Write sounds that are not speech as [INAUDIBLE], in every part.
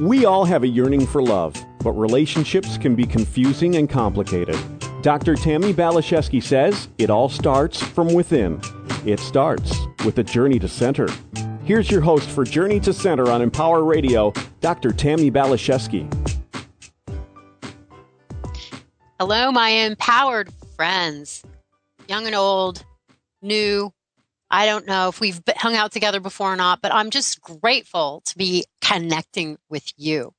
We all have a yearning for love, but relationships can be confusing and complicated. Dr. Tammi Baliszewski says it all starts from within. It starts with a journey to center. Here's your host for Journey to Center on Empower Radio, Dr. Tammi Baliszewski. Hello, my empowered friends, young and old, new, I don't know if we've hung out together before or not, but I'm just grateful to be connecting with you.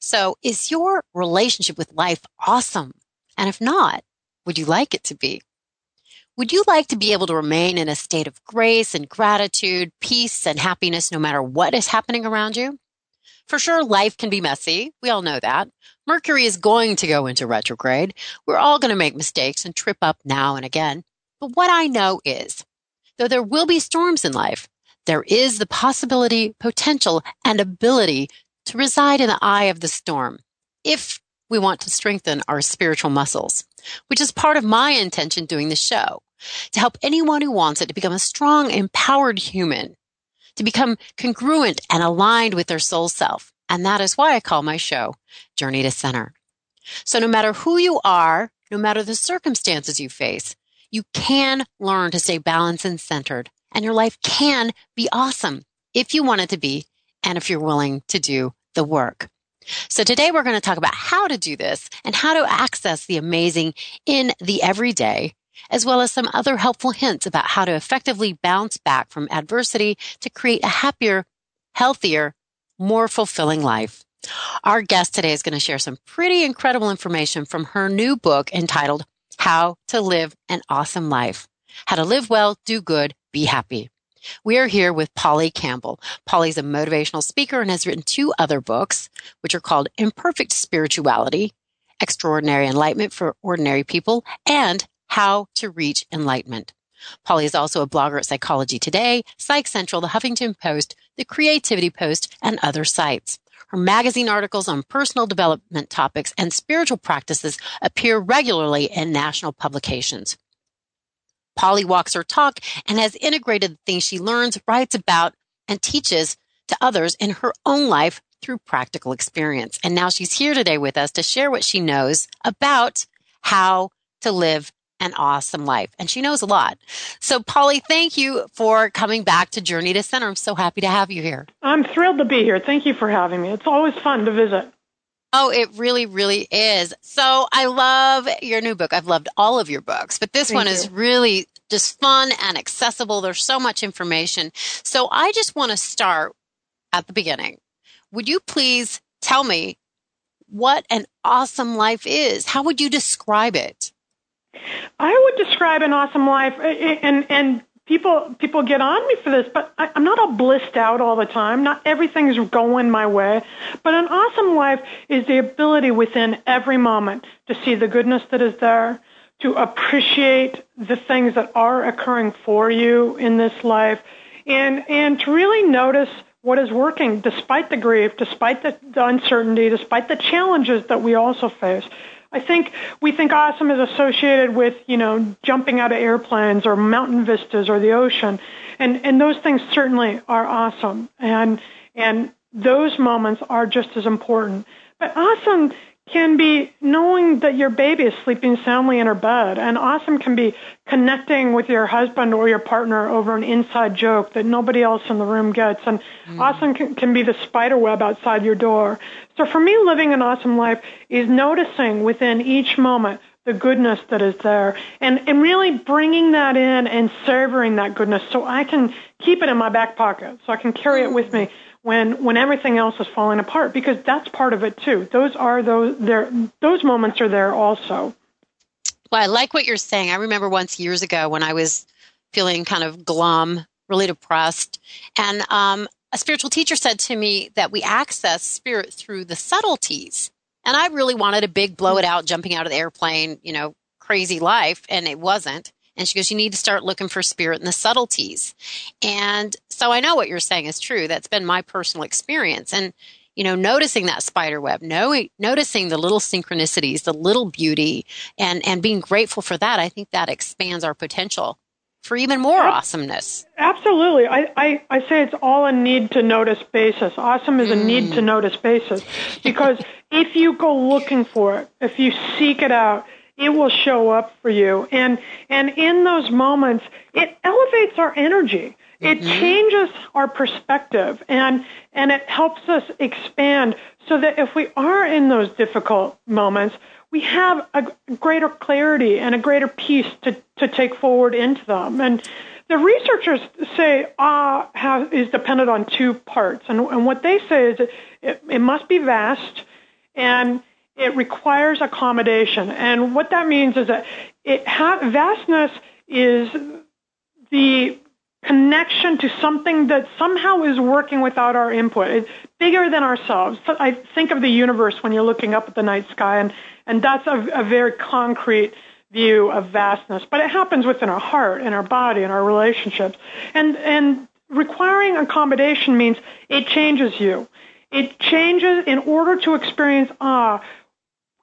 So is your relationship with life awesome? And if not, would you like it to be? Would you like to be able to remain in a state of grace and gratitude, peace and happiness no matter what is happening around you? For sure, life can be messy. We all know that. Mercury is going to go into retrograde. We're all going to make mistakes and trip up now and again. But what I know is Though there will be storms in life, there is the possibility, potential, and ability to reside in the eye of the storm if we want to strengthen our spiritual muscles, which is part of my intention doing the show to help anyone who wants it to become a strong, empowered human, to become congruent and aligned with their soul self. And that is why I call my show Journey to Center. So no matter who you are, no matter the circumstances you face, you can learn to stay balanced and centered, and your life can be awesome if you want it to be and if you're willing to do the work. So today we're going to talk about how to do this and how to access the amazing in the everyday, as well as some other helpful hints about how to effectively bounce back from adversity to create a happier, healthier, more fulfilling life. Our guest today is going to share some pretty incredible information from her new book entitled how to live an awesome life. How to live well, do good, be happy. We are here with Polly Campbell. Polly's a motivational speaker and has written two other books, which are called Imperfect Spirituality, Extraordinary Enlightenment for Ordinary People, and How to Reach Enlightenment. Polly is also a blogger at Psychology Today, Psych Central, the Huffington Post, the Creativity Post, and other sites. Her magazine articles on personal development topics and spiritual practices appear regularly in national publications. Polly walks her talk and has integrated the things she learns, writes about, and teaches to others in her own life through practical experience. And now she's here today with us to share what she knows about how to live an awesome life. And she knows a lot. So, Polly, thank you for coming back to Journey to Center. I'm so happy to have you here. I'm thrilled to be here. Thank you for having me. It's always fun to visit. Oh, it really, really is. So I love your new book. I've loved all of your books, but this Thank one you. is really just fun and accessible. There's so much information. So I just want to start at the beginning. Would you please tell me what an awesome life is? How would you describe it? I would describe an awesome life, eh, eh, and and people people get on me for this, but I, I'm not all blissed out all the time. Not everything's going my way, but an awesome life is the ability within every moment to see the goodness that is there, to appreciate the things that are occurring for you in this life, and and to really notice what is working despite the grief, despite the, the uncertainty, despite the challenges that we also face. I think we think awesome is associated with, you know, jumping out of airplanes or mountain vistas or the ocean. And and those things certainly are awesome. And and those moments are just as important. But awesome can be knowing that your baby is sleeping soundly in her bed. And awesome can be connecting with your husband or your partner over an inside joke that nobody else in the room gets. And mm. awesome can, can be the spider web outside your door. So for me, living an awesome life is noticing within each moment the goodness that is there and, and really bringing that in and savoring that goodness so I can keep it in my back pocket, so I can carry it with me when when everything else is falling apart because that's part of it too. Those are those there those moments are there also. Well, I like what you're saying. I remember once years ago when I was feeling kind of glum, really depressed, and um, a spiritual teacher said to me that we access spirit through the subtleties. And I really wanted a big blow it out, jumping out of the airplane, you know, crazy life, and it wasn't. And she goes, you need to start looking for spirit in the subtleties. And so I know what you're saying is true. That's been my personal experience. And, you know, noticing that spider web, knowing, noticing the little synchronicities, the little beauty, and, and being grateful for that, I think that expands our potential for even more awesomeness. Absolutely. I, I, I say it's all a need to notice basis. Awesome is a need to mm. notice basis because if you go looking for it, if you seek it out, it will show up for you. And, and in those moments, it elevates our energy. It mm-hmm. changes our perspective and, and it helps us expand so that if we are in those difficult moments, we have a greater clarity and a greater peace to, to take forward into them. And the researchers say ah uh, is dependent on two parts. And, and what they say is it, it must be vast and it requires accommodation. And what that means is that it ha- vastness is the connection to something that somehow is working without our input. It's bigger than ourselves. So I think of the universe when you're looking up at the night sky, and, and that's a, a very concrete view of vastness. But it happens within our heart and our body and our relationships. And, and requiring accommodation means it changes you. It changes in order to experience awe.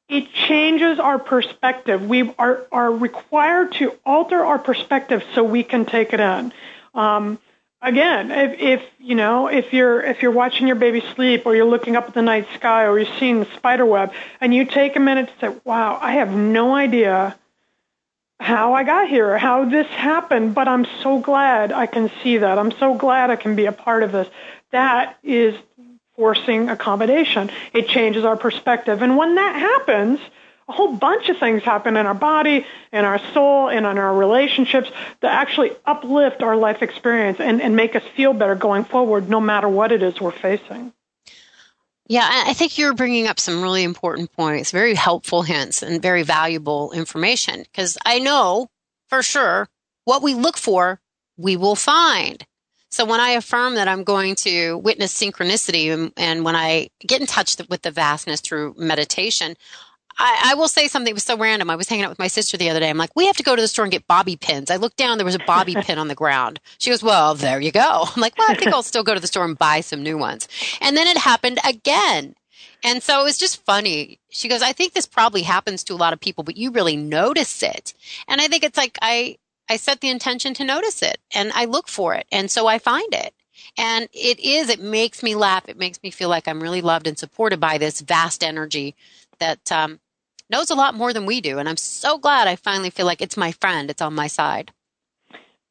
It changes our perspective. We are, are required to alter our perspective so we can take it in. Um, again, if, if you know if you're if you're watching your baby sleep or you're looking up at the night sky or you're seeing the spider web and you take a minute to say, "Wow, I have no idea how I got here, how this happened, but I'm so glad I can see that. I'm so glad I can be a part of this." That is forcing accommodation. It changes our perspective, and when that happens a whole bunch of things happen in our body, in our soul, and in our relationships that actually uplift our life experience and, and make us feel better going forward, no matter what it is we're facing. Yeah, I think you're bringing up some really important points, very helpful hints, and very valuable information. Because I know for sure what we look for, we will find. So when I affirm that I'm going to witness synchronicity and, and, when I get in touch with the vastness through meditation, I, I, will say something that was so random. I was hanging out with my sister the other day. I'm like, we have to go to the store and get bobby pins. I looked down, there was a bobby [LAUGHS] pin on the ground. She goes, well, there you go. I'm like, well, I think I'll still go to the store and buy some new ones. And then it happened again. And so it was just funny. She goes, I think this probably happens to a lot of people, but you really notice it. And I think it's like I, I set the intention to notice it and I look for it. And so I find it. And it is, it makes me laugh. It makes me feel like I'm really loved and supported by this vast energy that um, knows a lot more than we do. And I'm so glad I finally feel like it's my friend, it's on my side.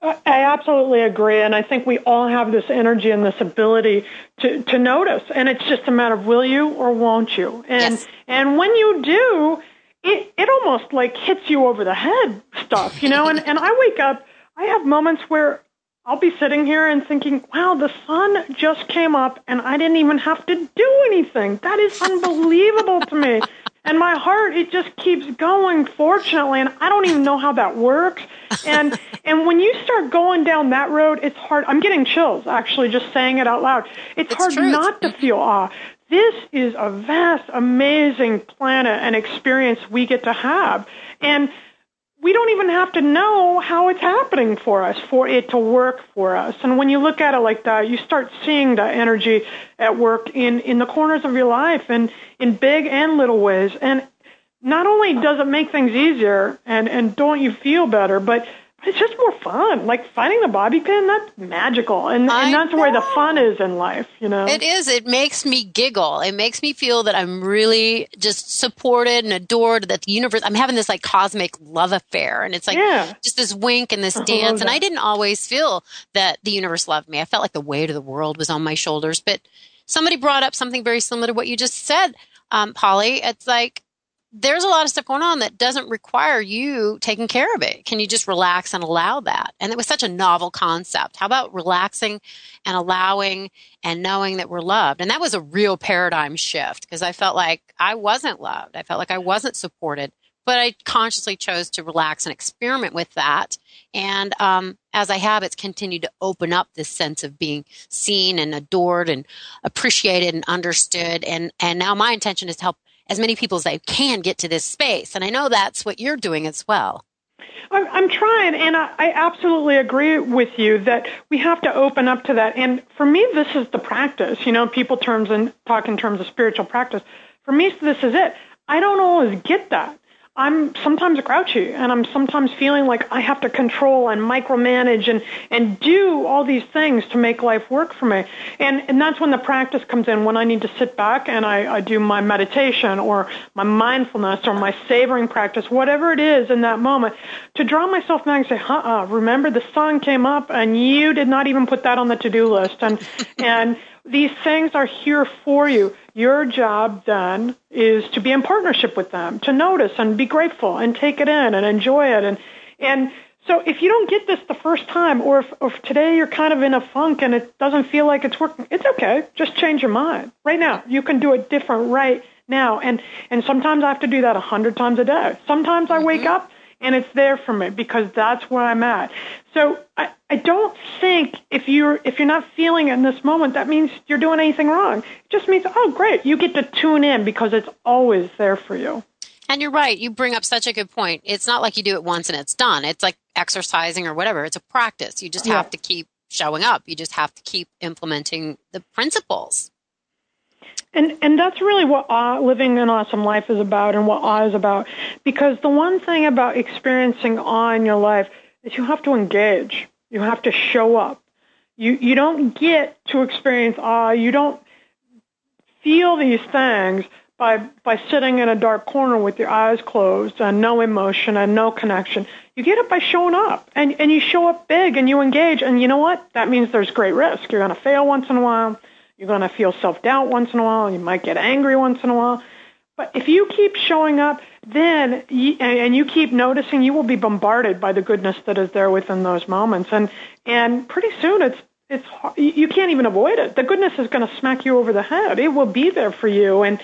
I absolutely agree. And I think we all have this energy and this ability to, to notice. And it's just a matter of will you or won't you? And, yes. and when you do, it, it almost like hits you over the head stuff, you know? and, and I wake up, I have moments where I'll be sitting here and thinking, wow, the sun just came up and I didn't even have to do anything. That is unbelievable to me. And my heart, it just keeps going, fortunately, and I don't even know how that works. And and when you start going down that road, it's hard. I'm getting chills, actually, just saying it out loud. It's, it's hard true. not to feel awe. This is a vast, amazing planet and experience we get to have. And we don't even have to know how it's happening for us for it to work for us. And when you look at it like that, you start seeing that energy at work in, in the corners of your life and in big and little ways. And not only does it make things easier and, and don't you feel better, but it's just more fun. Like finding the bobby pin, that's magical. And, and that's know. where the fun is in life, you know? It is. It makes me giggle. It makes me feel that I'm really just supported and adored that the universe, I'm having this like cosmic love affair. And it's like yeah. just this wink and this dance. And I didn't always feel that the universe loved me. I felt like the weight of the world was on my shoulders. But somebody brought up something very similar to what you just said, um, Polly. It's like, there's a lot of stuff going on that doesn't require you taking care of it. Can you just relax and allow that? And it was such a novel concept. How about relaxing and allowing and knowing that we're loved? And that was a real paradigm shift because I felt like I wasn't loved. I felt like I wasn't supported. But I consciously chose to relax and experiment with that. And um, as I have, it's continued to open up this sense of being seen and adored and appreciated and understood. And and now my intention is to help as many people as I can get to this space. And I know that's what you're doing as well. I'm trying, and I absolutely agree with you that we have to open up to that. And for me, this is the practice. You know, people terms and talk in terms of spiritual practice. For me, this is it. I don't always get that. I'm sometimes grouchy and I'm sometimes feeling like I have to control and micromanage and, and do all these things to make life work for me. And, and that's when the practice comes in, when I need to sit back and I, I do my meditation or my mindfulness or my savoring practice, whatever it is in that moment, to draw myself back and say, uh-uh, remember the sun came up and you did not even put that on the to-do list. And, [LAUGHS] and these things are here for you. Your job then is to be in partnership with them, to notice and be grateful and take it in and enjoy it. And, and so if you don't get this the first time or if, or if today you're kind of in a funk and it doesn't feel like it's working, it's okay. Just change your mind right now. You can do it different right now. And, and sometimes I have to do that a hundred times a day. Sometimes I wake mm-hmm. up and it's there for me because that's where I'm at. So I, I don't think if you're if you're not feeling it in this moment, that means you're doing anything wrong. It just means, oh great, you get to tune in because it's always there for you. And you're right. You bring up such a good point. It's not like you do it once and it's done. It's like exercising or whatever. It's a practice. You just have to keep showing up. You just have to keep implementing the principles. And and that's really what awe, living an awesome life is about, and what awe is about. Because the one thing about experiencing awe in your life is you have to engage. You have to show up. You you don't get to experience awe. You don't feel these things by by sitting in a dark corner with your eyes closed and no emotion and no connection. You get it by showing up, and and you show up big and you engage. And you know what? That means there's great risk. You're to fail once in a while you're going to feel self doubt once in a while. You might get angry once in a while. But if you keep showing up, then you, and you keep noticing, you will be bombarded by the goodness that is there within those moments, and and pretty soon it's it's you can't even avoid it. The goodness is going to smack you over the head. It will be there for you, and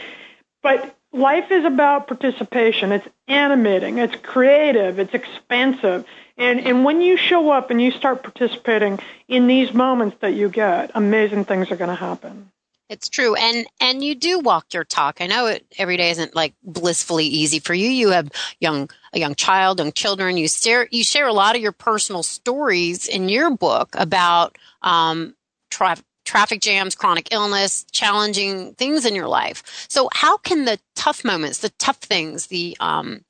but life is about participation. It's animating. It's creative. It's expansive. And, and when you show up and you start participating in these moments that you get, amazing things are going to happen. It's true. And, and you do walk your talk. I know it every day isn't like blissfully easy for you. You have young, a young child, young children. You share, you share a lot of your personal stories in your book about, um, tra- traffic jams, chronic illness, challenging things in your life. So how can the tough moments, the tough things, the, um,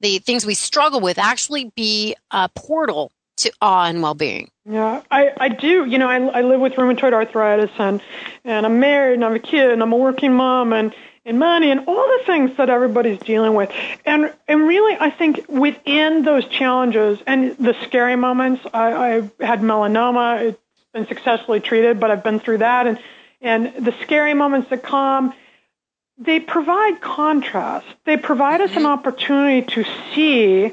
the things we struggle with actually be a portal to awe and well-being. Yeah, I, I do. You know, I, I live with rheumatoid arthritis and, and I'm married and I have a kid and I'm a working mom and, and money and all the things that everybody's dealing with. And, and really, I think within those challenges and the scary moments, I, I had melanoma. It's been successfully treated, but I've been through that. And, and the scary moments that come, they provide contrast. They provide us an mm-hmm. opportunity to see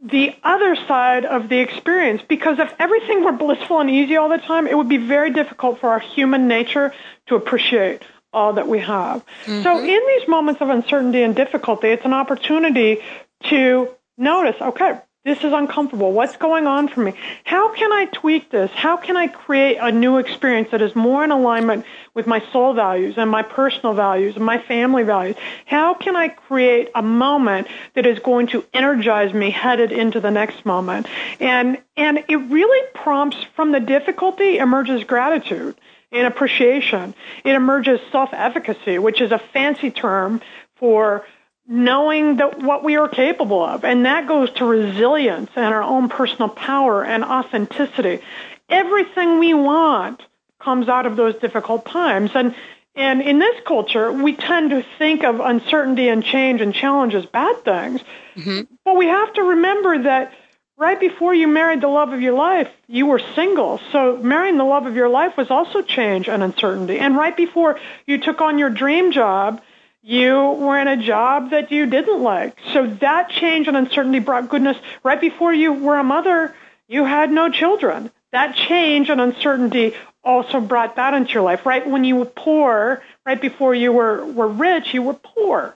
the other side of the experience because if everything were blissful and easy all the time, it would be very difficult for our human nature to appreciate all that we have. Mm-hmm. So in these moments of uncertainty and difficulty, it's an opportunity to notice, okay, this is uncomfortable. What's going on for me? How can I tweak this? How can I create a new experience that is more in alignment with my soul values and my personal values and my family values? How can I create a moment that is going to energize me headed into the next moment? And, and it really prompts from the difficulty emerges gratitude and appreciation. It emerges self-efficacy, which is a fancy term for knowing that what we are capable of. And that goes to resilience and our own personal power and authenticity. Everything we want comes out of those difficult times. And and in this culture, we tend to think of uncertainty and change and challenge as bad things. Mm-hmm. But we have to remember that right before you married the love of your life, you were single. So marrying the love of your life was also change and uncertainty. And right before you took on your dream job, you were in a job that you didn't like. So that change and uncertainty brought goodness. Right before you were a mother, you had no children. That change and uncertainty also brought that into your life. Right when you were poor, right before you were, were rich, you were poor.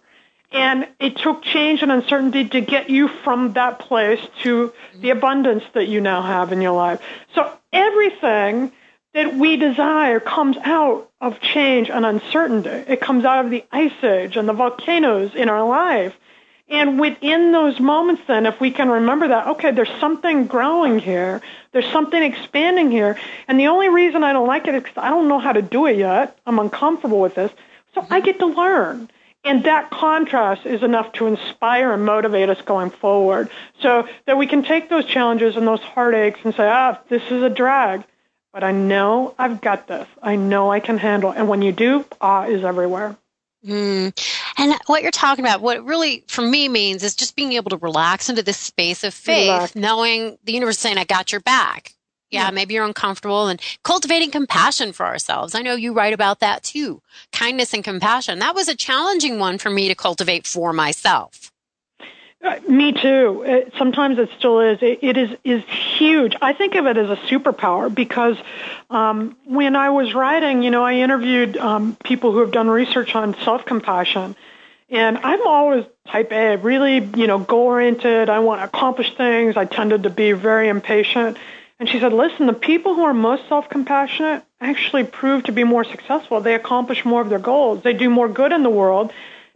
And it took change and uncertainty to get you from that place to the abundance that you now have in your life. So everything that we desire comes out of change and uncertainty. It comes out of the ice age and the volcanoes in our life. And within those moments, then, if we can remember that, okay, there's something growing here, there's something expanding here, and the only reason I don't like it is because I don't know how to do it yet. I'm uncomfortable with this, so I get to learn. And that contrast is enough to inspire and motivate us going forward so that we can take those challenges and those heartaches and say, ah, this is a drag, but I know I've got this. I know I can handle. It. And when you do, ah is everywhere. Mm. And what you're talking about, what really for me means is just being able to relax into this space of faith, relax. knowing the universe saying, I got your back. Yeah, yeah, maybe you're uncomfortable and cultivating compassion for ourselves. I know you write about that too. Kindness and compassion. That was a challenging one for me to cultivate for myself. Uh, me too. It, sometimes it still is. It, it is is huge. I think of it as a superpower because um, when I was writing, you know, I interviewed um, people who have done research on self compassion, and I'm always type A, really, you know, goal oriented. I want to accomplish things. I tended to be very impatient. And she said, listen, the people who are most self compassionate actually prove to be more successful. They accomplish more of their goals. They do more good in the world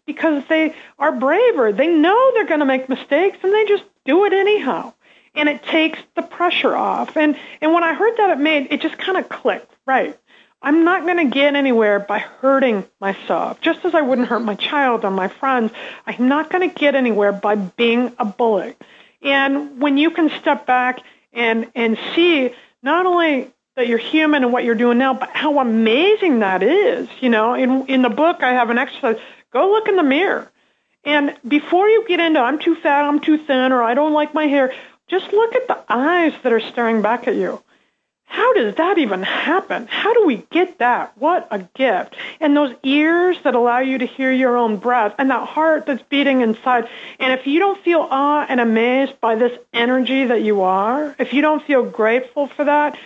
because they are braver. They know they're going to make mistakes and they just do it anyhow. And it takes the pressure off. And, and when I heard that, it made, it just kind of clicked, right? I'm not going to get anywhere by hurting myself, just as I wouldn't hurt my child or my friends. I'm not going to get anywhere by being a bully. And when you can step back and, and see not only that you're human and what you're doing now, but how amazing that is. You know, in, in the book, I have an exercise Go look in the mirror. And before you get into I'm too fat, I'm too thin, or I don't like my hair, just look at the eyes that are staring back at you. How does that even happen? How do we get that? What a gift. And those ears that allow you to hear your own breath and that heart that's beating inside. And if you don't feel awe and amazed by this energy that you are, if you don't feel grateful for that,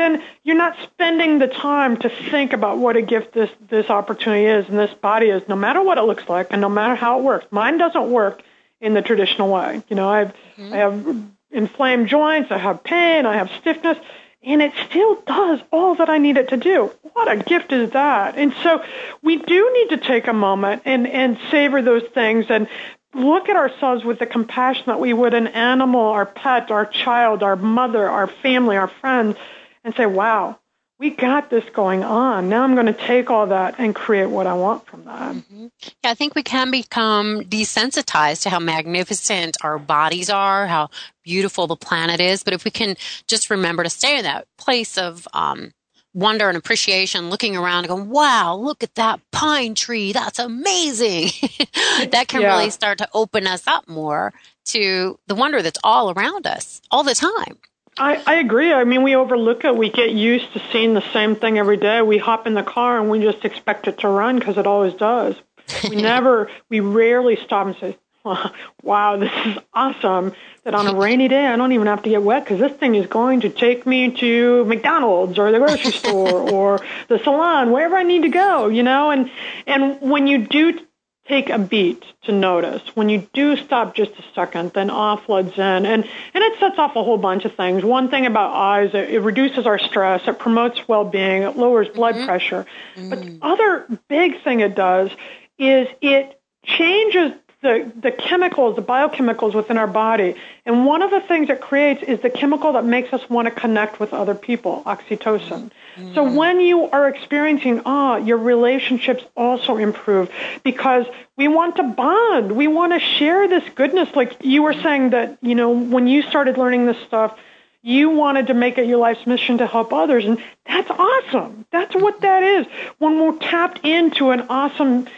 then you're not spending the time to think about what a gift this, this opportunity is and this body is, no matter what it looks like and no matter how it works. Mine doesn't work in the traditional way. You know, I've, mm-hmm. I have inflamed joints, I have pain, I have stiffness, and it still does all that I need it to do. What a gift is that? And so we do need to take a moment and, and savor those things and look at ourselves with the compassion that we would an animal, our pet, our child, our mother, our family, our friends and say, wow, we got this going on. Now I'm going to take all that and create what I want from that. Mm-hmm. Yeah, I think we can become desensitized to how magnificent our bodies are, how beautiful the planet is. But if we can just remember to stay in that place of um, wonder and appreciation, looking around and going, wow, look at that pine tree. That's amazing. [LAUGHS] that can yeah. really start to open us up more to the wonder that's all around us all the time. I, I agree. I mean, we overlook it. We get used to seeing the same thing every day. We hop in the car and we just expect it to run because it always does. We [LAUGHS] never, we rarely stop and say, [LAUGHS] wow, this is awesome that on a rainy day I don't even have to get wet because this thing is going to take me to McDonald's or the grocery [LAUGHS] store or the salon, wherever I need to go, you know? And, and when you do take a beat to notice. When you do stop just a second, then awe floods in. And, and it sets off a whole bunch of things. One thing about eyes, it, it reduces our stress, it promotes well-being, it lowers blood mm-hmm. pressure. Mm-hmm. But the other big thing it does is it changes the, the chemicals, the biochemicals within our body. And one of the things it creates is the chemical that makes us want to connect with other people, oxytocin. Mm-hmm. So when you are experiencing awe, your relationships also improve because we want to bond. We want to share this goodness. Like you were saying that, you know, when you started learning this stuff, you wanted to make it your life's mission to help others. And that's awesome. That's what that is. When we're tapped into an awesome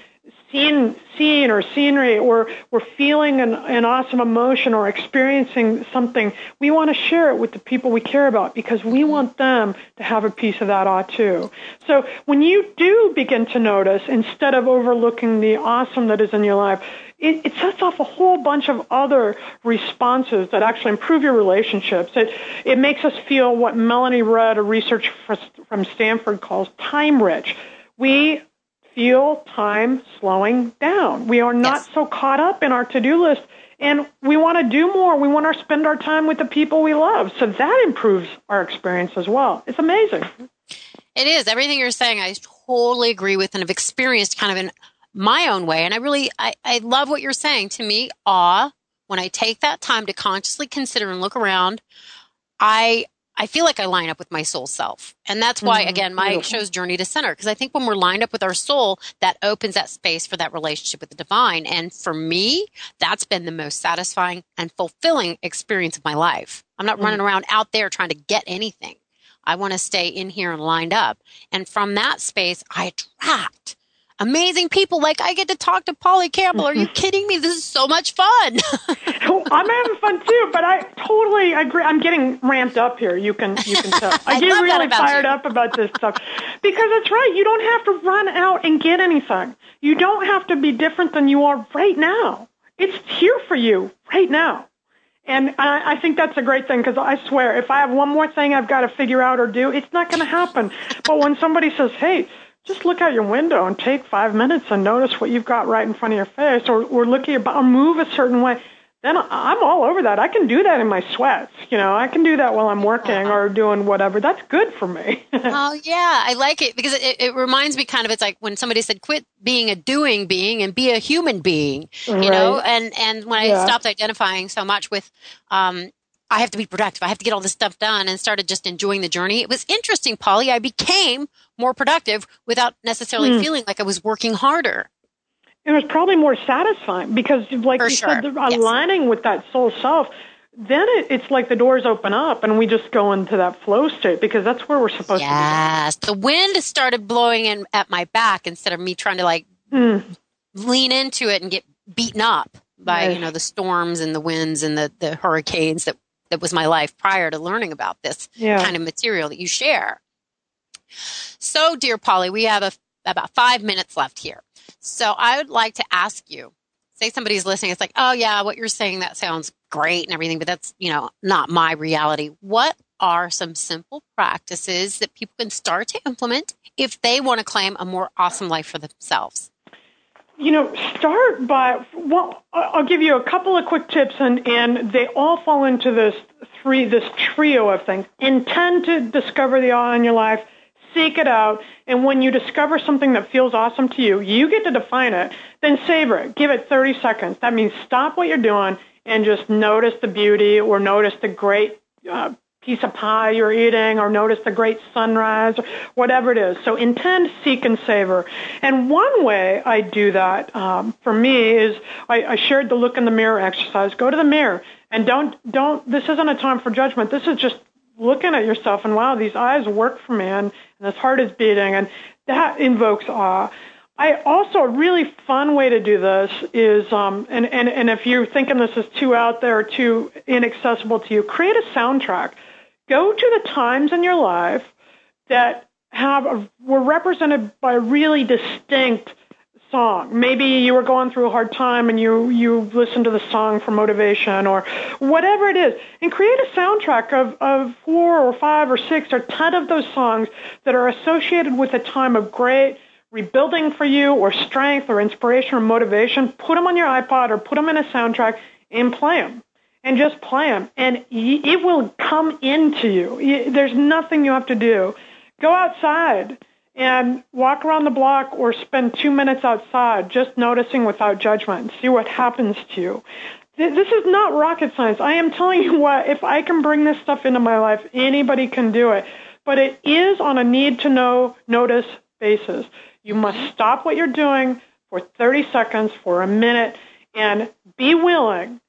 scene, scene or scenery or we're feeling an, an awesome emotion or experiencing something, we want to share it with the people we care about because we want them to have a piece of that awe too. So when you do begin to notice, instead of overlooking the awesome that is in your life, it, it, sets off a whole bunch of other responses that actually improve your relationships. It, it makes us feel what Melanie Rudd, a research from Stanford calls time rich. We feel time slowing down. We are not yes. so caught up in our to-do list and we want to do more. We want to spend our time with the people we love. So that improves our experience as well. It's amazing. It is. Everything you're saying, I totally agree with and have experienced kind of in my own way. And I really, I, I love what you're saying. To me, awe, when I take that time to consciously consider and look around, I, I feel like I line up with my soul self. And that's why, mm-hmm. again, my Beautiful. show's Journey to Center, because I think when we're lined up with our soul, that opens that space for that relationship with the divine. And for me, that's been the most satisfying and fulfilling experience of my life. I'm not mm-hmm. running around out there trying to get anything. I want to stay in here and lined up. And from that space, I attract amazing people. Like I get to talk to Polly Campbell. Are you [LAUGHS] kidding me? This is so much fun. oh, I'm having fun too, but I totally agree. I'm getting ramped up here. You can you can tell. [LAUGHS] I, I get really fired you. up about this stuff because it's right. You don't have to run out and get anything. You don't have to be different than you are right now. It's here for you right now. And I, I think that's a great thing because I swear, if I have one more thing I've got to figure out or do, it's not going to happen. But when somebody says, "Hey," just look out your window and take five minutes and notice what you've got right in front of your face or, or look at your or move a certain way then I'm all over that. I can do that in my sweats. You know, I can do that while I'm working or doing whatever. That's good for me. [LAUGHS] oh yeah, I like it because it, it, reminds me kind of. It's like when somebody said, "Quit being a doing being and be a human being." You right. know, and and when yeah. I stopped identifying so much with, um, I have to be productive. I have to get all this stuff done, and started just enjoying the journey. It was interesting, Polly. I became more productive without necessarily mm. feeling like I was working harder. It was probably more satisfying because, like For you sure. said, yes. aligning with that soul self, then it, it's like the doors open up and we just go into that flow state because that's where we're supposed yes. to be. Yes, the wind started blowing in at my back instead of me trying to like mm. lean into it and get beaten up by yes. you know the storms and the winds and the, the hurricanes that that was my life prior to learning about this yeah. kind of material that you share. So, dear Polly, we have a, about five minutes left here. So, I would like to ask you say somebody's listening, it's like, oh, yeah, what you're saying, that sounds great and everything, but that's, you know, not my reality. What are some simple practices that people can start to implement if they want to claim a more awesome life for themselves? You know, start by, well, I'll give you a couple of quick tips, and, and they all fall into this three, this trio of things. Intend to discover the awe in your life seek it out, and when you discover something that feels awesome to you, you get to define it, then savor it. Give it 30 seconds. That means stop what you're doing and just notice the beauty or notice the great uh, piece of pie you're eating or notice the great sunrise or whatever it is. So intend, seek, and savor. And one way I do that um, for me is I, I shared the look in the mirror exercise. Go to the mirror and don't don't. This isn't a time for judgment. This is just looking at yourself and wow, these eyes work for me and, and this heart is beating and that invokes awe. I also a really fun way to do this is um, and, and, and if you're thinking this is too out there too inaccessible to you, create a soundtrack. Go to the times in your life that have a, were represented by a really distinct song. Maybe you were going through a hard time and you you listened to the song for motivation or whatever it is, and create a soundtrack of of four or five or six or ten of those songs that are associated with a time of great rebuilding for you or strength or inspiration or motivation. Put them on your iPod or put them in a soundtrack and play them. And just play them, and it will come into you. There's nothing you have to do. Go outside and walk around the block or spend two minutes outside just noticing without judgment and see what happens to you. This is not rocket science. I am telling you what, if I can bring this stuff into my life, anybody can do it. But it is on a need to know, notice basis. You must stop what you're doing for 30 seconds, for a minute, and be willing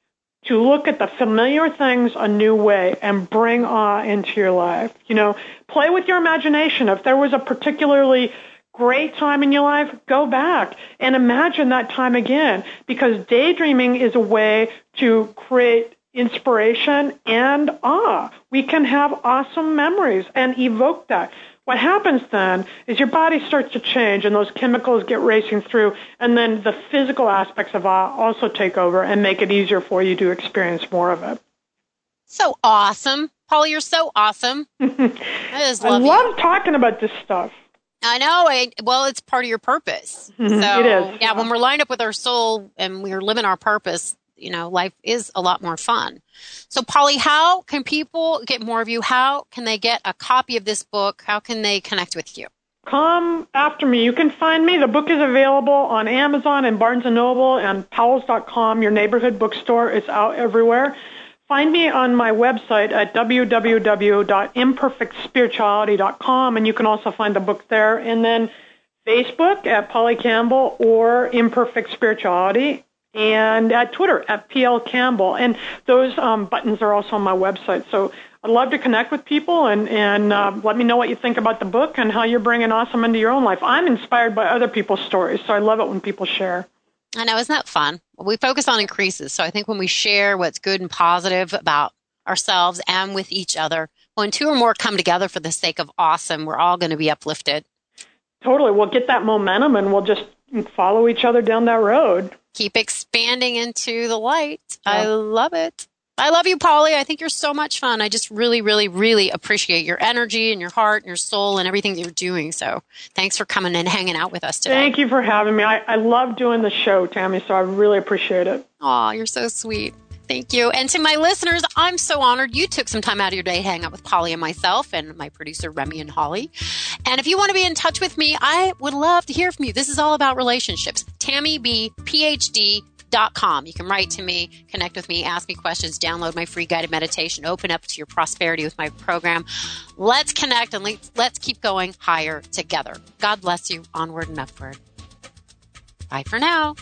to look at the familiar things a new way and bring awe into your life. You know, play with your imagination. If there was a particularly great time in your life, go back and imagine that time again because daydreaming is a way to create inspiration and awe. We can have awesome memories and evoke that. What happens then is your body starts to change and those chemicals get racing through and then the physical aspects of awe also take over and make it easier for you to experience more of it. So awesome. Paul, you're so awesome. [LAUGHS] I just love, I love talking about this stuff. I know. I, well, it's part of your purpose. Mm-hmm. So, it is. Yeah, when we're lined up with our soul and we're living our purpose, you know, life is a lot more fun. So, Polly, how can people get more of you? How can they get a copy of this book? How can they connect with you? Come after me. You can find me. The book is available on Amazon and Barnes & Noble and Powell's.com, your neighborhood bookstore. It's out everywhere find me on my website at www.imperfectspirituality.com, and you can also find the book there. And then Facebook at Polly Campbell or Imperfect Spirituality, and at Twitter at PL Campbell. And those um, buttons are also on my website. So I'd love to connect with people and, and uh, let me know what you think about the book and how you're bringing awesome into your own life. I'm inspired by other people's stories, so I love it when people share. I know, isn't that fun? We focus on increases. So I think when we share what's good and positive about ourselves and with each other, when two or more come together for the sake of awesome, we're all going to be uplifted. Totally. We'll get that momentum and we'll just follow each other down that road. Keep expanding into the light. I love it. I love you, Polly. I think you're so much fun. I just really, really, really appreciate your energy and your heart and your soul and everything that you're doing. So thanks for coming and hanging out with us today. Thank you for having me. I, I love doing the show, Tammi, so I really appreciate it. Oh, you're so sweet. Thank you. And to my listeners, I'm so honored you took some time out of your day to hang out with Polly and myself and my producer, Remy and Holly. And if you want to be in touch with me, I would love to hear from you. This is all about relationships. Tammi B, PhD, Com. You can write to me, connect with me, ask me questions, download my free guided meditation, open up to your prosperity with my program. Let's connect and let's keep going higher together. God bless you. Onward and upward. Bye for now.